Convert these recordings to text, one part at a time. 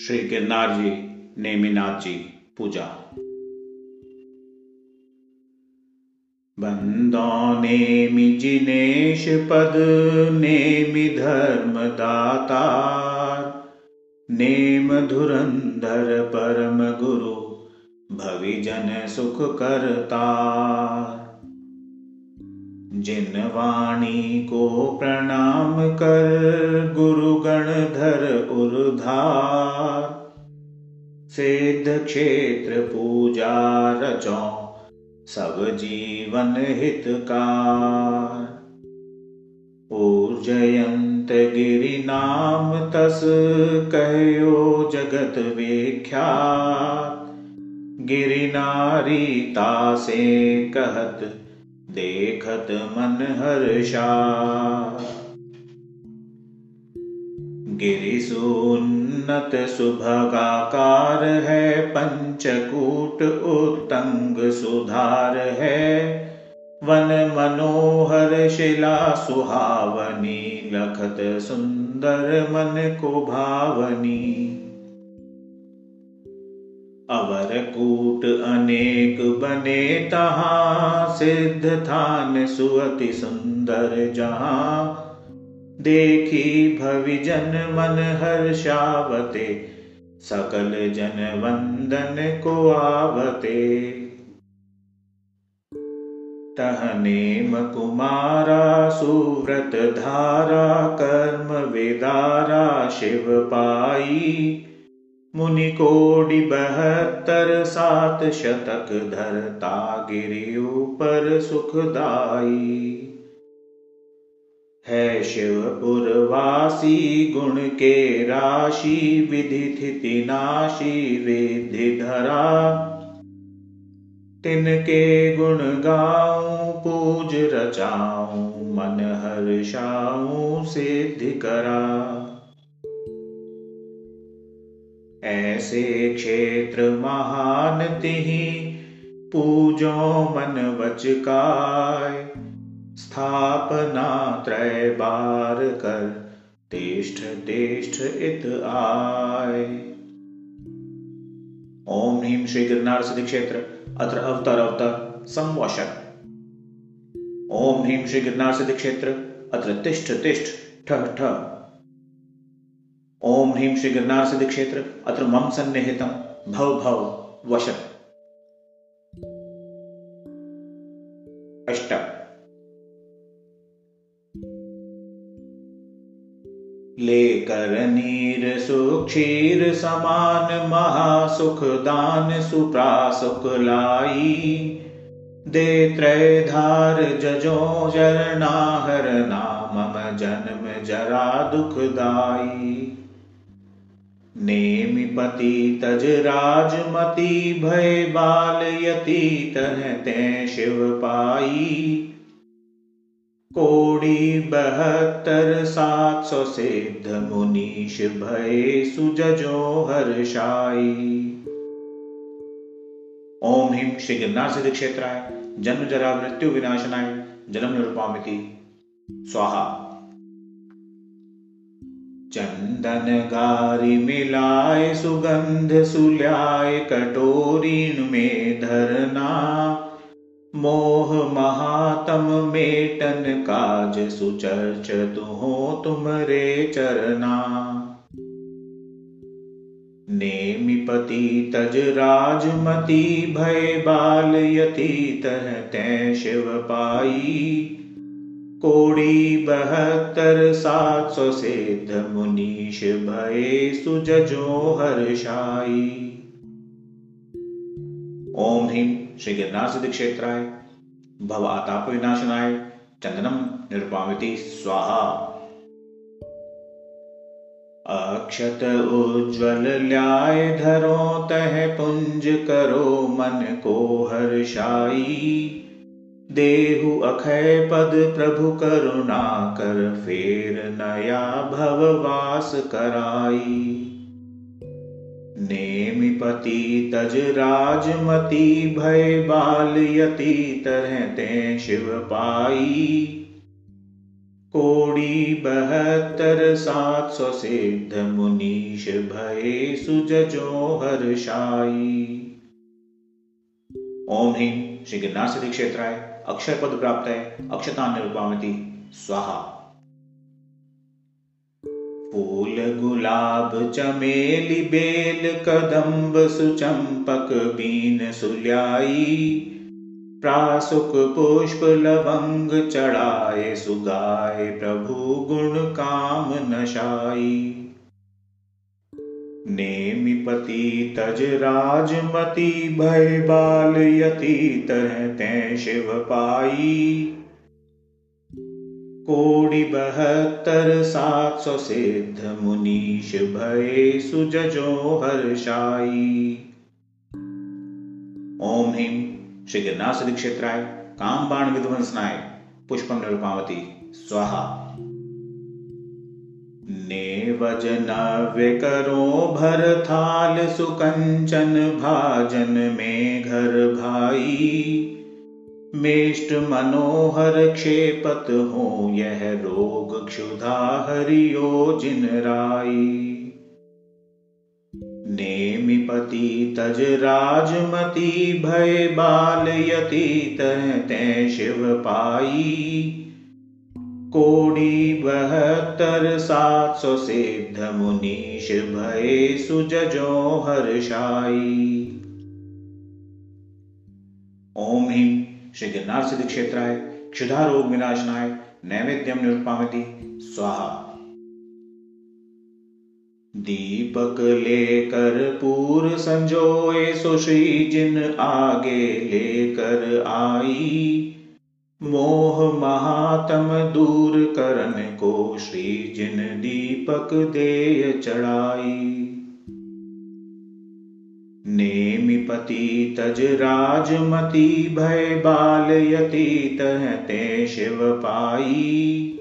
श्री गिरनार जी नेमिनाथ जी पूजा। बंदो नेमि जिनेश पद नेमि धर्म दातार नेम धुरंधर परम गुरु भविजन सुख करता जिन वाणी को प्रणाम कर गुरु गण धर उर्धार। सिद्ध क्षेत्र पूजा रचो, सब जीवन हितकार। ऊर्जयंत गिरि नाम तस कहो जगत विख्यात। गिरि नारी तासे कहत देखत मन हर्षा। गिरिसुन्नत सुभगाकार है पंचकूट उत्तंग सुधार है। वन मनोहर शिला सुहावनी लखत सुंदर मन को भावनी अवर कूट अनेक बने तहा, सिद्ध थान सुअति सुंदर जहाँ। देखी भविजन मन हर्षावते सकल जन वंदन को आवते। तहनेम कुमारा सुव्रत धारा, कर्म वेदारा, शिव पाई मुनि कोडि बहत्तर सात शतक धरता गिरि ऊपर सुखदाई। है शिवपुरवासी गुण के राशि विधि थिति नाशी वेधि धरा। तिनके गुण गाऊं, पूज रचाऊं मन हर्षाऊं सिद्धि करा। ऐसे क्षेत्र महान तिही पूजो मन वचकाय। स्थापना त्रय बार कर, तिष्ठ तिष्ठ इत आय। ओम ह्रीम श्री गिरनार सिद्धि क्षेत्र, अत्र अवतर अवतर, संवशक। ओम ह्रीम श्री गिरनार सिद्धि क्षेत्र, अत्र तिष्ठ तिष्ठ, ठह ठह। ओम ह्रीं श्री गिरनार सिद्धि क्षेत्र, अत्र मम सन्निहितम भव भव वश अष्ट। लेकर नीर सुक्षीर समान महासुख दान सुप्रासुख लाई। दे त्रय धार जजो जरना हर नाम जन्म जरा दुखदाई नेमिपति तज राजमती भय बाल यति तह शिव पाई कोड़ी बहत्तर सात सौ सिद्ध मुनीष भय सुजो हर्षाई ओम हिम श्री गिरनार सिद्ध क्षेत्राय, जन्म जरा मृत्यु विनाशनाय, जन्म निरूपामिति, स्वाहा। चंदन गारी मिलाए सुगंध सुल्याय कटोरीन में धरना मोह महातम मेटन काज सुचर्च तुहो तुमरे चरना। नेमिपति तज राजमती भय बाल यति तह तै शिव पाई कोड़ी बहत्तर सात सौ सिद्ध मुनीष भय सुजो हर्षाई। ओम ह्रीम श्री गिरनार सिद्धि क्षेत्राय, भव आताप विनाशनाय, चंदनम निरुपामिति, स्वाहा। अक्षत उज्ज्वल ल्याय धरो तह पुंज करो मन को हर्षाई। देहु अखय पद प्रभु करुणा कर फेर नया भववास कराई। नेमिपति तज राजमती भय बाल यति तरह ते शिव पाई। कोड़ी बहत्तर सात सौ सिद्ध मुनीश भय सुजो हर्षाई ओम ह्रीम श्री गिरनार सिद्धि क्षेत्राय। अक्षय पद प्राप्त है। अक्षता निरुपामती स्वाहा। फूल गुलाब चमेली बेल कदम्ब सुचंपक बीन सुल्याई प्रासुक पुष्प लवंग चढ़ाए सुगाए प्रभु गुण काम नशाई नेमिपति तज राजमती भय बाल यति तरह तै शिव पाई कोड़ि बहत्तर सात सौ सिद्ध मुनीश भय सुजो हर्षाई ओम ह्रीम श्री सिद्धि क्षेत्राय काम बाण विध्वंसनाय पुष्पम निरुपावती, स्वाहा। ने वजनव्य करो भर थाल सुकंचन भाजन में घर भाई। मेष्ट मनोहर क्षेपत हो यह रोग क्षुधा हरियो जिन राई। नेमिपति तज राजमती भय बाल यति तह शिव पाई। कोड़ी बहत्तर सात सौ सिद्ध मुनीश भय सुजो हर्षाई ओम हिम श्री गिरनार सिद्धि क्षेत्राय, क्षुधा रोग विनाशनाय नैवेद्यम निरुपामति, स्वाहा। दीपक लेकर पूर संजोए सुश्री जिन आगे लेकर आई। मोह महात्म दूर करन को श्री जिन दीपक देय चढ़ाई। नेमिपति तज राजमती भय बाल यति तहते शिव पाई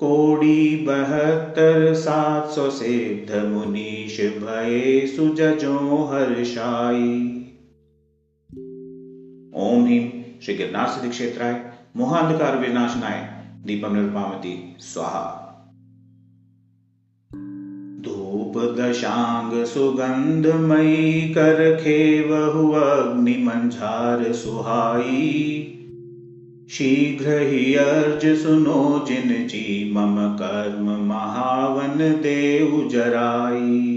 कोड़ी बहत्तर सात सौ सिद्ध मुनीश भय सुजो हर्षाई। ओम हिम श्री गिरनार सिद्धि क्षेत्राय मोहांधकार विनाशनाय दीपम निर्पामती स्वाहा। धूप दशांग सुगंधमयी कर खेवहु अग्नि मंझार सुहाई। शीघ्र ही अर्ज़ सुनो जिन जी मम कर्म महावन देव जराई।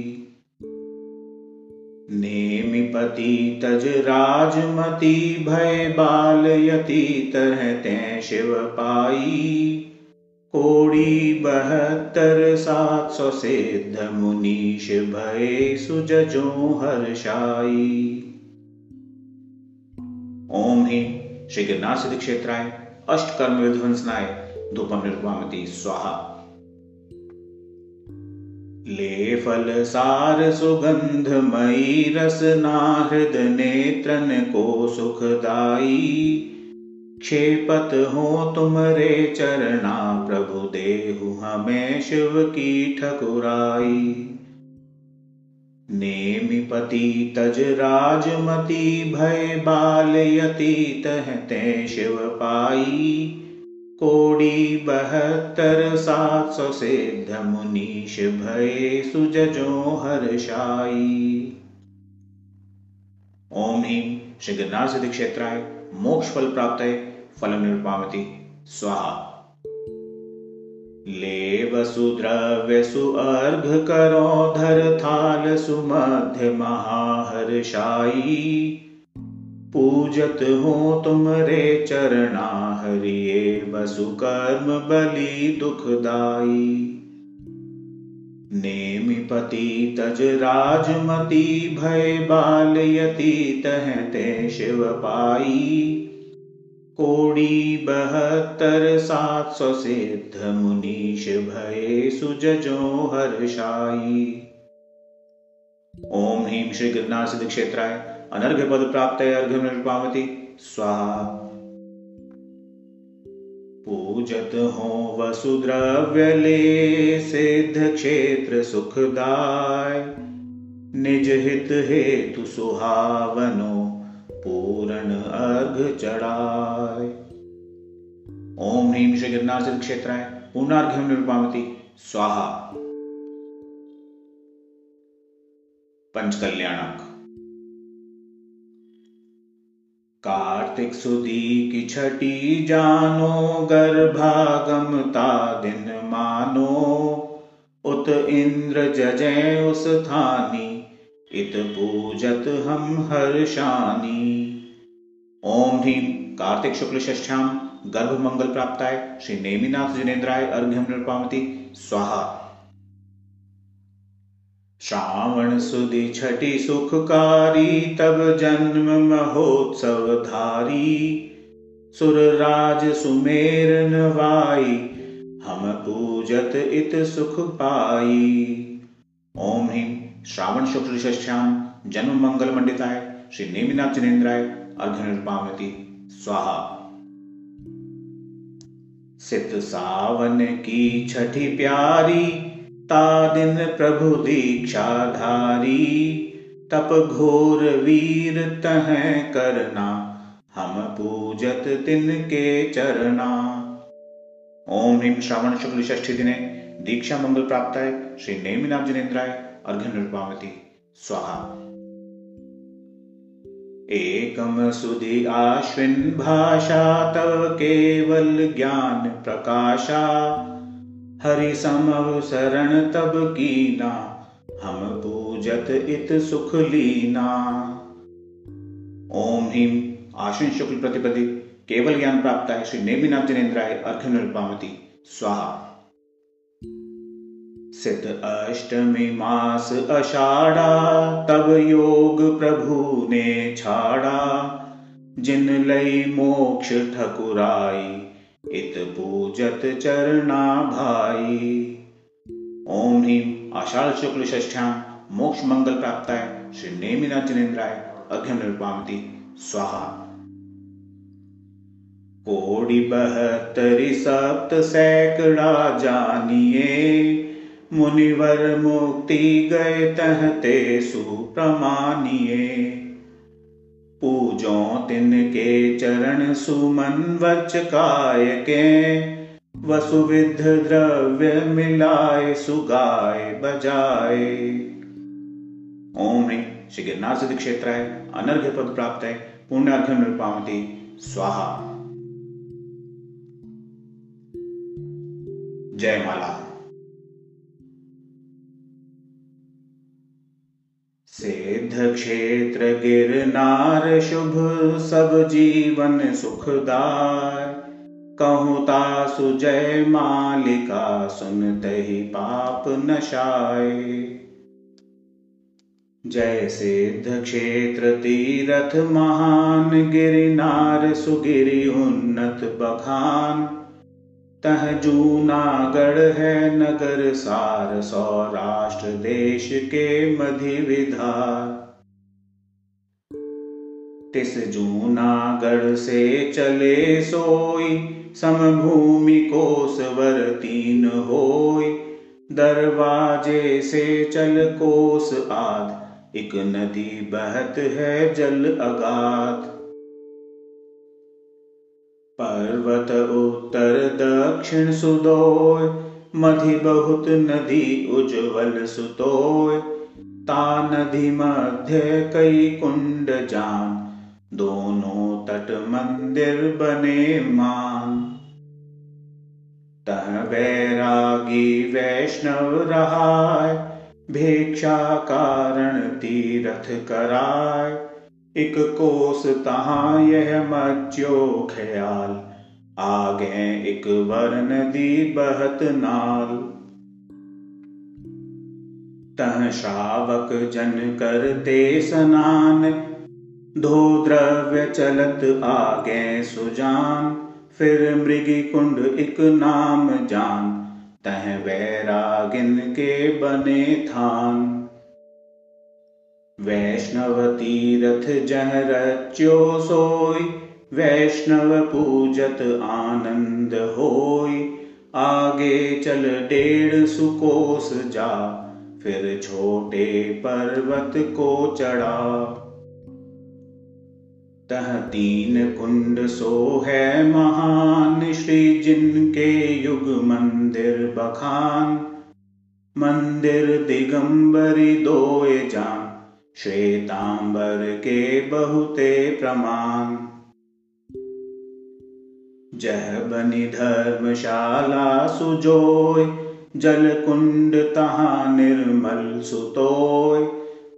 नेमिपति तज राजमती भय बाल यति तह शिव पाई कोड़ी बहत्तर सात सौ सिद्ध मुनीश भय सुजो हर्षाई ओम ही श्री गिरनार सिद्ध क्षेत्राय अष्ट कर्म विध्वंसनाय धूपम निर्वामती स्वाहा। ले फल सार सुगंध मई रस नाहृद नेत्रन को सुखदाई। क्षेपत हो तुमरे चरना प्रभु देहु हमें शिव की ठकुराई। नेमि पति तज राजमती भय बाल यति तहते शिव पाई। कोड़ी बहत्तर सात सौ सिद्ध मुनीश भय सुजो हर्षाई ओम ही श्री गिरनार सिद्धि क्षेत्राय मोक्ष फल प्राप्त फलम निरुपावती स्वाहा। ले वसुद्रव्य सुअर्घ करो धर थाल सुमध्य महाहर्षाई पूजत हो तुम रे चरणा हरिये वसु कर्म बलि दुखदाई नेमि पति तज राजमती, भय बाल यति तहते शिव पाई कोड़ी बहत्तर सात सौ सिद्ध मुनीश, भय सुजो हर्षाई ओम ह्रीम श्री गिरनार सिद्ध क्षेत्राय। अनर्घ्य पद प्राप्त अर्घ्य निर्पावती स्वाहा। पूजत हो वसुद्रव्य ले सिद्ध क्षेत्र सुखदाय। निज हित हेतु सुहावनो पूर्ण अर्घ चढ़ाए ओम ह्रीम श्री गिरनार सिद्ध क्षेत्राय पूर्णार्घ्यम निर्पामती स्वाहा। पंचकल्याणक। कार्तिक सुदी की छठी जानो गर्भागमता दिन मानो। उत इंद्र जजय उस थानी, इत पूजत हम हर्षानी ओम ह्रीम कार्तिक शुक्ल षष्ठ्याम गर्भ मंगल प्राप्ताय। श्री नेमिनाथ जिनेन्द्राय। अर्घ्यम निर्पामती स्वाहा। श्रावण सुधि छठी सुखकारी, तब जन्म महोत्सव धारी। सुरराज सुमेर नवाई, हम पूजत इत सुख पाई। ओम ह्रीम श्रावण शुक्ल षष्ठ्याम जन्म मंगल मंडिताय श्री नेमिनाथ जिनेन्द्राय अर्घ्य निर्पामती स्वाहा। सित सावन की छठी प्यारी ता दिन प्रभु दीक्षा धारी तप घोर वीर तह करना, हम पूजत तिन के चरना। ओम ह्रीम श्रावण शुक्ल षष्ठी दिने दीक्षा मंगल प्राप्त है श्री नेमिनाथ जिनेन्द्राय, अर्घ्य निर्पावती स्वाहा। एकम सुधि आश्विन भाषा, तव केवल ज्ञान प्रकाशा। हरि समव शरण तब कीना, हम पूजत इत सुख लीना। ओम ह्रीम आश्विन शुक्ल प्रतिपदी। केवल ज्ञान प्राप्त है श्री नेमिनाथ जिनेन्द्राय अर्घ निर्पावती स्वाहा। सिद्ध अष्टमी मास अषाढ़ा, तब योग प्रभु ने छाड़ा। जिन लई मोक्ष ठकुराई इत पूजत चरना भाई ओम ह्रीम आषाढ़ शुक्ल षष्ठ्याम मोक्ष मंगल प्राप्त है। श्री नेमिना जिनेन्द्राय अघ्य निर्पामती स्वाहा। कोड़ी बहत्तरी सप्त सैकड़ा जानिए, मुनिवर मुक्ति गए तहते सुप्रमानिये पूजो तिनके चरण सुमन वच काय के। वसुविध द्रव्य मिलाए, सुगाए, बजाए। ओम श्री गिरनार सिद्ध क्षेत्र है। अनर्घ्य पद प्राप्त है। पुण्यार्घ्य निर्पावती स्वाहा। जय माला सिद्ध क्षेत्र गिरनार शुभ सब जीवन सुखदाय कहूता सुजय मालिका, सुनते ही पाप नशाए। जय सिद्ध क्षेत्र तीरथ महान गिरिनार, सुगिरि उन्नत बखान। तह जूनागढ़ है नगर सार सौराष्ट्र देश के मधि विधार। तिस जूनागढ़ से चले सोई, समभूमि कोसवर तीन होई। दरवाजे से चल कोस आद, एक नदी बहत है जल अगाध। पर्वत उत्तर दक्षिण सुदोय, मधि बहुत नदी उज्जवल सुतोय। ता नदी मध्य कई कुंड जान, दोनों तट मंदिर बने मान। तह वैरागी वैष्णव रहाय, भिक्षा कारण तीरथ कराय। एक कोस तहा यह मच्यो ख्याल। आगे एक वर नदी बहत नाल। तह श्रावक जन करते स्नान धो द्रव्य चलत आगे सुजान। फिर मृगी कुंड एक नाम जान। तह वैरागिन के बने थान। वैष्णव तीरथ जह रच्यो सोई वैष्णव पूजत आनंद होय आगे चल डेढ़ सुकोस जा, फिर छोटे पर्वत को चढ़ा। तह तीन कुंड सो है महान, श्री जिनके युग मंदिर बखान। मंदिर दिगंबरी दोए जान श्वेतांबर के बहुते प्रमाण। जह बनि धर्मशाला सुजोय, जल कुंड तहा निर्मल सुतोय।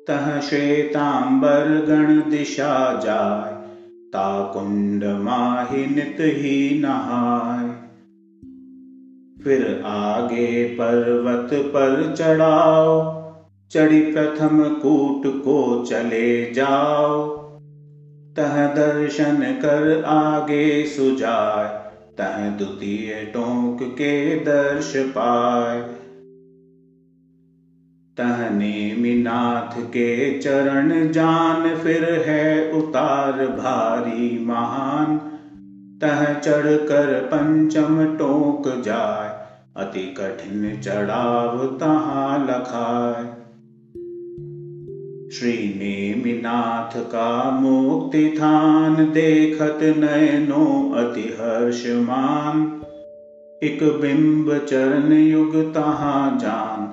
तह श्वेतांबर गण दिशा जाय, ता कुंड माहि नित ही नहाय। फिर आगे पर्वत पर चढ़ाओ चढ़ी प्रथम कूट को चले जाओ। तह दर्शन कर आगे सुजाय, तह द्वितीय टोंक के दर्श पाए तह नेमिनाथ के चरण जान, फिर है उतार भारी महान। तह चढ़ कर पंचम टोंक जाय, अति कठिन चढ़ाव तहा लखाय। श्री नेमिनाथ का मुक्ति थान देखत नयनो अति हर्षमान एक बिंब चरण युग तहा जान,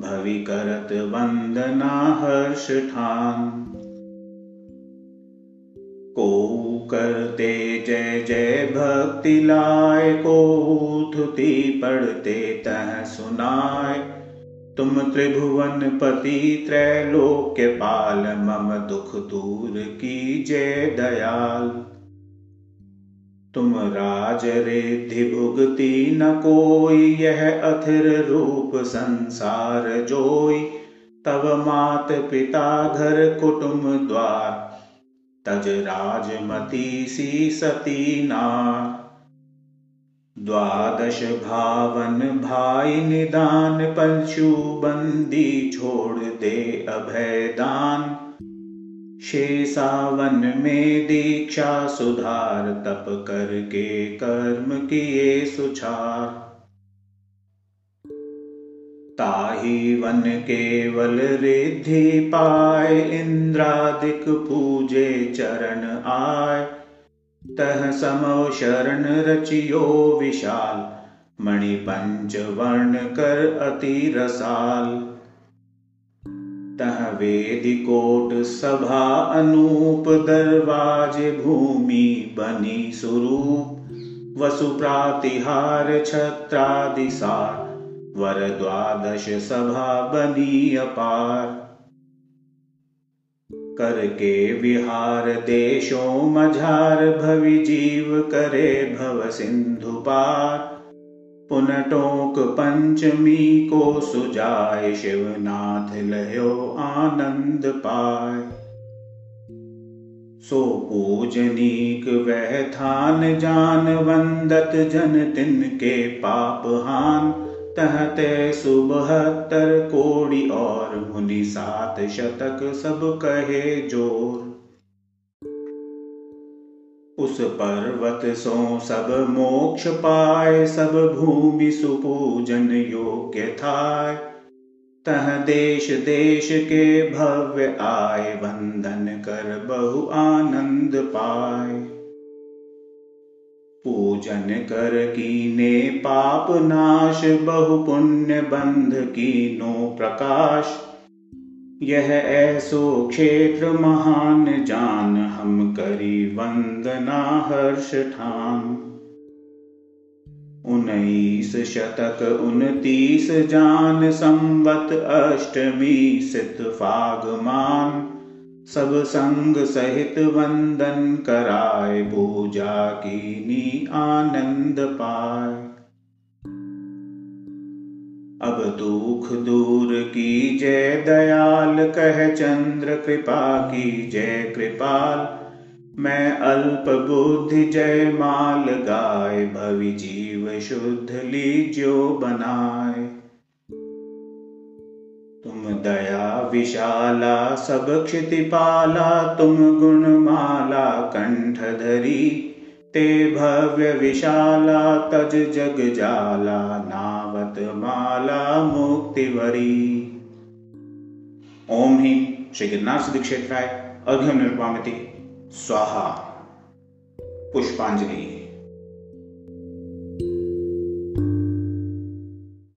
भवि करत वंदना हर्ष ठान। को करते जय जय भक्ति लाए को थुति पढ़ते तह सुनाए तुम त्रिभुवन पति त्रैलोक्य पाल मम दुख दूर की जय दयाल। तुम राज रिद्धि भुगति न कोई, यह अथिर रूप संसार जोई। तब मात पिता घर कुटुम द्वार, तज राजमती सी सती नार। द्वादश भावन भाई निदान पंशु बंदी छोड़ दे अभय दान शेषावन में दीक्षा सुधार तप करके कर्म किए सुछार ताही वन केवल रिद्धि पाए, इंद्रादिक पूजे चरण आय तह समो शरण रचियो विशाल मणि पंच वर्ण कर अति रसाल। तह वेदिकोट सभा अनूप दरवाज भूमि बनी स्वरूप वसु प्रातिहार छत्रादिसार, वर द्वादश सभा बनी अपार। करके विहार देशों मझार भवि जीव करे भव सिंधु पार। पुनटोक पंचमी को सुजाय शिवनाथ लयो आनंद पाय। सो पूजनीक वह थान जान वंदत जन तिनके पाप हान। तहते सुबहत्तर कोड़ी और मुनि सात शतक सब कहे ज़ोर। उस पर्वत सो सब मोक्ष पाए, सब भूमि सुपूजन योग्य था तह देश देश के भव्य आय वंदन कर बहु आनंद पाए। पूजन कर कीने पाप नाश बहु पुण्य बंध कीनो प्रकाश। यह ऐसो क्षेत्र महान जान, हम करी वंदना हर्ष ठान। उन्नीस शतक उनतीस जान, संवत अष्टमी सित फागमान। सब संग सहित वंदन कराए, पूजा नी आनंद पाए। अब दुख दूर की जय दयाल कह चंद्र, कृपा की जय कृपाल। मैं अल्प बुद्धि जय माल गाय भवि जीव शुद्ध लीज्यो बनाए। दया विशाला सब क्षितिपाला, तुम गुणमाला कंठ धरी ते भव्य विशाला, तज जग जाला, नावत माला मुक्तिवरी। ओम ही श्री गिरनार सिद्धि क्षेत्राय अघ्यम निर्वामिति स्वाहा। पुष्पांजलि।